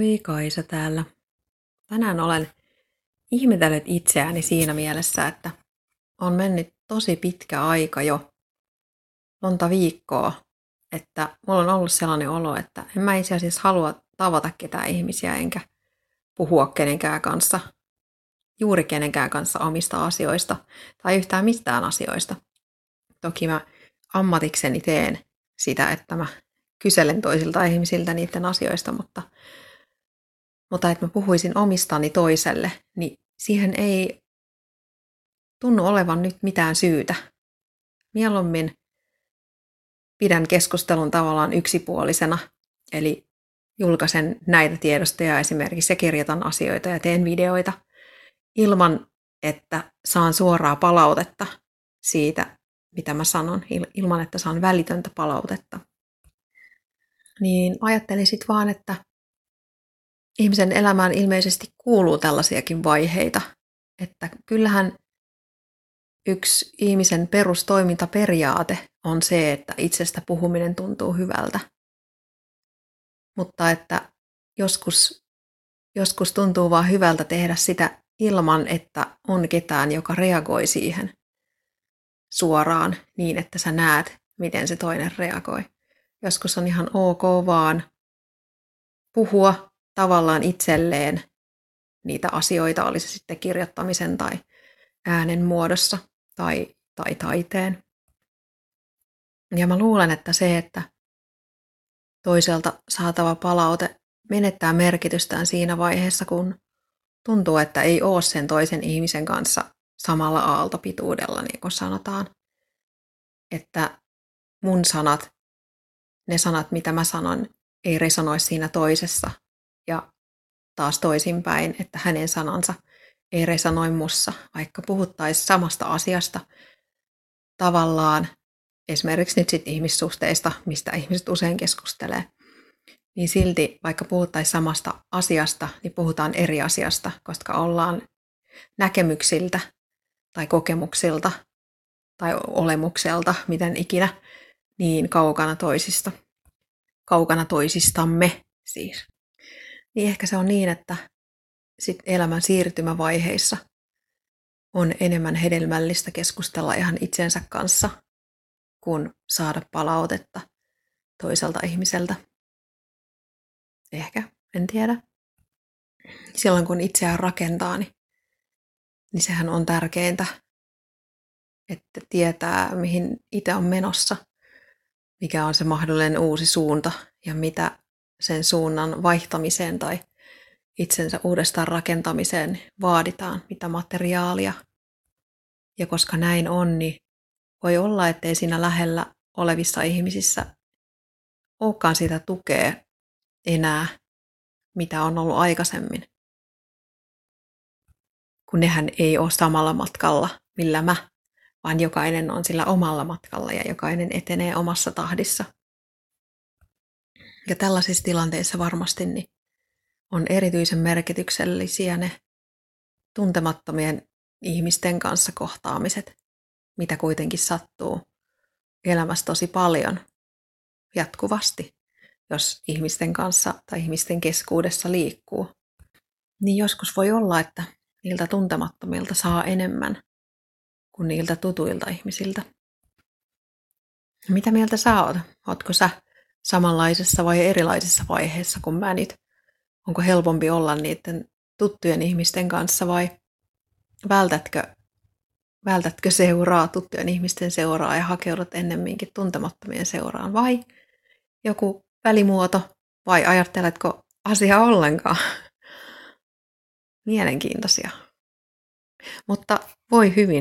Moi Kaisa täällä. Tänään olen ihmetellyt itseäni siinä mielessä, että on mennyt tosi pitkä aika jo, monta viikkoa, että mulla on ollut sellainen olo, että en mä itse asiassa halua tavata ketään ihmisiä enkä puhua kenenkään kanssa, juuri kenenkään kanssa omista asioista tai yhtään mistään asioista. Toki mä ammatikseni teen sitä, että mä kyselen toisilta ihmisiltä niiden asioista, mutta, mutta että mä puhuisin omistani toiselle, niin siihen ei tunnu olevan nyt mitään syytä. Mieluummin pidän keskustelun tavallaan yksipuolisena, eli julkaisen näitä tiedostoja esimerkiksi ja kirjoitan asioita ja teen videoita ilman, että saan suoraa palautetta siitä, mitä mä sanon, ilman että saan välitöntä palautetta niin ajattelin sitten vaan, että ihmisen elämään ilmeisesti kuuluu tällaisiakin vaiheita. Että kyllähän yksi ihmisen perustoimintaperiaate on se, että itsestä puhuminen tuntuu hyvältä. Mutta että joskus, joskus tuntuu vaan hyvältä tehdä sitä ilman, että on ketään, joka reagoi siihen suoraan niin, että sä näet, miten se toinen reagoi. Joskus on ihan ok vaan puhua tavallaan itselleen niitä asioita, oli se sitten kirjoittamisen tai äänen muodossa tai, tai taiteen. Ja mä luulen, että se, että toiselta saatava palaute menettää merkitystään siinä vaiheessa, kun tuntuu, että ei ole sen toisen ihmisen kanssa samalla aaltopituudella, niin kuin sanotaan. Että mun sanat ne sanat, mitä mä sanon, ei resonoi siinä toisessa. Taas toisinpäin, että hänen sanansa ei resonoi mussa, vaikka puhuttaisiin samasta asiasta tavallaan, esimerkiksi nyt sitten ihmissuhteista, mistä ihmiset usein keskustelee, niin silti vaikka puhuttaisiin samasta asiasta, niin puhutaan eri asiasta, koska ollaan näkemyksiltä tai kokemuksilta tai olemukselta, miten ikinä, niin kaukana toisista. Kaukana toisistamme siis. Niin ehkä se on niin, että sit elämän siirtymävaiheissa on enemmän hedelmällistä keskustella ihan itsensä kanssa, kuin saada palautetta toiselta ihmiseltä. Ehkä, en tiedä. Silloin kun itseään rakentaa, niin, niin sehän on tärkeintä, että tietää, mihin itse on menossa – mikä on se mahdollinen uusi suunta ja mitä sen suunnan vaihtamiseen tai itsensä uudestaan rakentamiseen vaaditaan, mitä materiaalia. Ja koska näin on, niin voi olla, ettei siinä lähellä olevissa ihmisissä olekaan sitä tukea enää, mitä on ollut aikaisemmin. Kun nehän ei ole samalla matkalla, millä mä vaan jokainen on sillä omalla matkalla ja jokainen etenee omassa tahdissa. Ja tällaisissa tilanteissa varmasti niin on erityisen merkityksellisiä ne tuntemattomien ihmisten kanssa kohtaamiset, mitä kuitenkin sattuu elämässä tosi paljon jatkuvasti, jos ihmisten kanssa tai ihmisten keskuudessa liikkuu. Niin joskus voi olla, että niiltä tuntemattomilta saa enemmän kuin niiltä tutuilta ihmisiltä. Mitä mieltä sä oot? Ootko sä samanlaisessa vai erilaisessa vaiheessa kuin mä nyt? Onko helpompi olla niiden tuttujen ihmisten kanssa vai vältätkö, vältätkö seuraa, tuttujen ihmisten seuraa ja hakeudut ennemminkin tuntemattomien seuraan vai joku välimuoto vai ajatteletko asiaa ollenkaan? Mielenkiintoisia. Mutta voi hyvin,